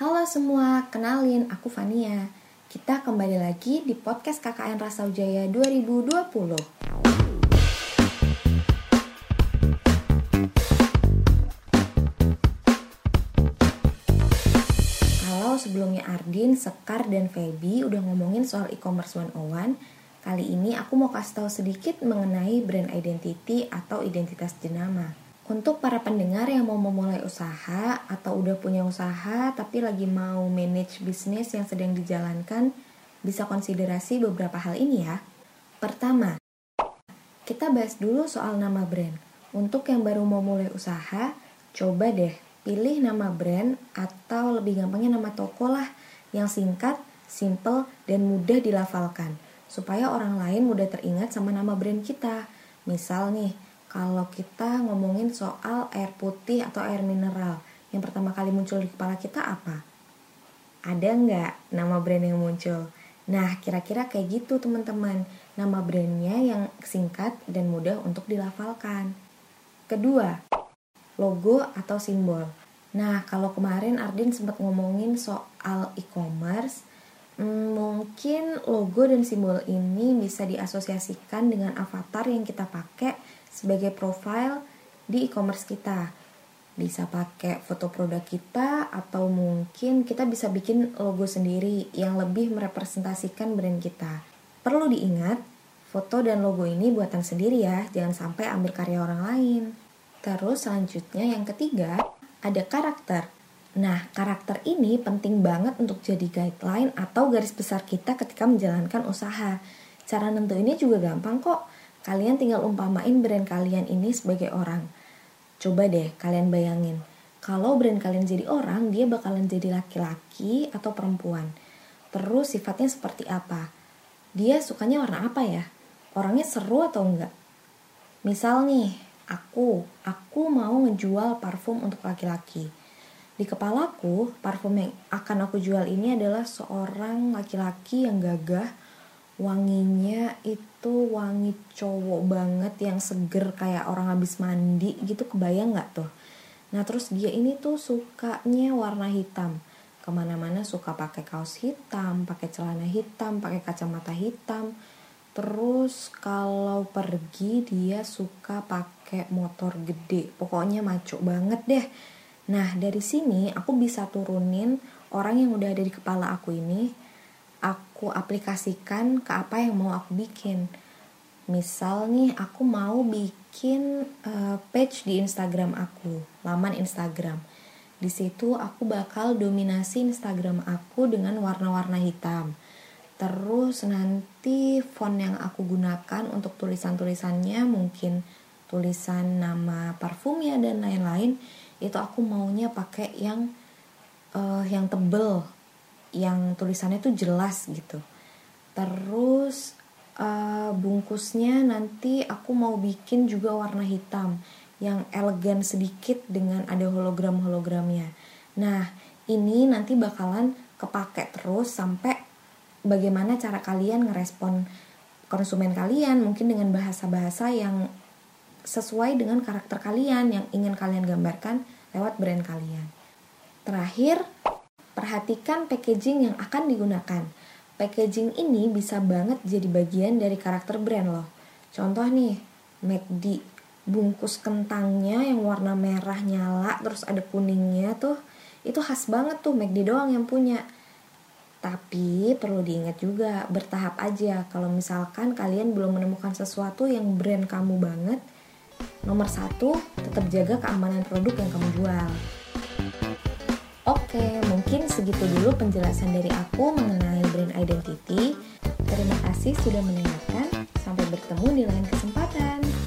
Halo semua, kenalin aku Fania. Kita kembali lagi di podcast KKN Rasa Ujaya 2020. Kalau sebelumnya Ardin, Sekar, dan Feby udah ngomongin soal e-commerce 101, kali ini aku mau kasih tahu sedikit mengenai brand identity atau identitas jenama. Untuk para pendengar yang mau memulai usaha atau udah punya usaha tapi lagi mau manage bisnis yang sedang dijalankan, bisa konsiderasi beberapa hal ini ya. Pertama, kita bahas dulu soal nama brand. Untuk yang baru mau mulai usaha, coba deh pilih nama brand atau lebih gampangnya nama toko lah yang singkat, simple, dan mudah dilafalkan supaya orang lain mudah teringat sama nama brand kita. Misal nih, kalau kita ngomongin soal air putih atau air mineral, yang pertama kali muncul di kepala kita apa? Ada nggak nama brand yang muncul? Nah, kira-kira kayak gitu teman-teman. Nama brandnya yang singkat dan mudah untuk dilafalkan. Kedua, logo atau simbol. Nah, kalau kemarin Ardin sempat ngomongin soal e-commerce, hmm, mungkin logo dan simbol ini bisa diasosiasikan dengan avatar yang kita pakai sebagai profile di e-commerce kita. Bisa pakai foto produk kita atau mungkin kita bisa bikin logo sendiri yang lebih merepresentasikan brand kita. Perlu diingat, foto dan logo ini buatan sendiri ya, jangan sampai ambil karya orang lain. Terus selanjutnya yang ketiga, ada karakter. Nah, karakter ini penting banget untuk jadi guideline atau garis besar kita ketika menjalankan usaha. Cara nentuinnya juga gampang kok Kalian tinggal umpamain brand kalian ini sebagai orang. Coba deh kalian bayangin, kalau brand kalian jadi orang, dia bakalan jadi laki-laki atau perempuan. Terus sifatnya seperti apa? Dia sukanya warna apa ya? Orangnya seru atau enggak? Misal nih, aku, aku mau ngejual parfum untuk laki-laki. Di kepalaku, parfum yang akan aku jual ini adalah seorang laki-laki yang gagah, wanginya itu wangi cowok banget yang seger kayak orang habis mandi gitu kebayang nggak tuh? Nah terus dia ini tuh sukanya warna hitam. Ke mana-mana suka pakai kaos hitam pakai celana hitam pakai kacamata hitam. Terus kalau pergi dia suka pakai motor gede. Pokoknya maco banget deh. Nah dari sini aku bisa turunin orang yang udah ada di kepala aku ini aku aplikasikan ke apa yang mau aku bikin. Misal nih aku mau bikin uh, page di Instagram aku, laman Instagram. Di situ aku bakal dominasi Instagram aku dengan warna-warna hitam. Terus nanti font yang aku gunakan untuk tulisan-tulisannya mungkin tulisan nama parfumnya dan lain-lain itu aku maunya pakai yang uh, yang tebel yang tulisannya tuh jelas gitu terus uh, bungkusnya nanti aku mau bikin juga warna hitam yang elegan sedikit dengan ada hologram hologramnya nah ini nanti bakalan kepake terus sampai bagaimana cara kalian ngerespon konsumen kalian mungkin dengan bahasa-bahasa yang sesuai dengan karakter kalian yang ingin kalian gambarkan lewat brand kalian. Terakhir, Perhatikan packaging yang akan digunakan. Packaging ini bisa banget jadi bagian dari karakter brand loh. Contoh nih, McD. Bungkus kentangnya yang warna merah nyala terus ada kuningnya tuh. Itu khas banget tuh McD doang yang punya. Tapi perlu diingat juga, bertahap aja. Kalau misalkan kalian belum menemukan sesuatu yang brand kamu banget, nomor satu, tetap jaga keamanan produk yang kamu jual. Oke, mungkin segitu dulu penjelasan dari aku mengenai brand identity. Terima kasih sudah mendengarkan. Sampai bertemu di lain kesempatan.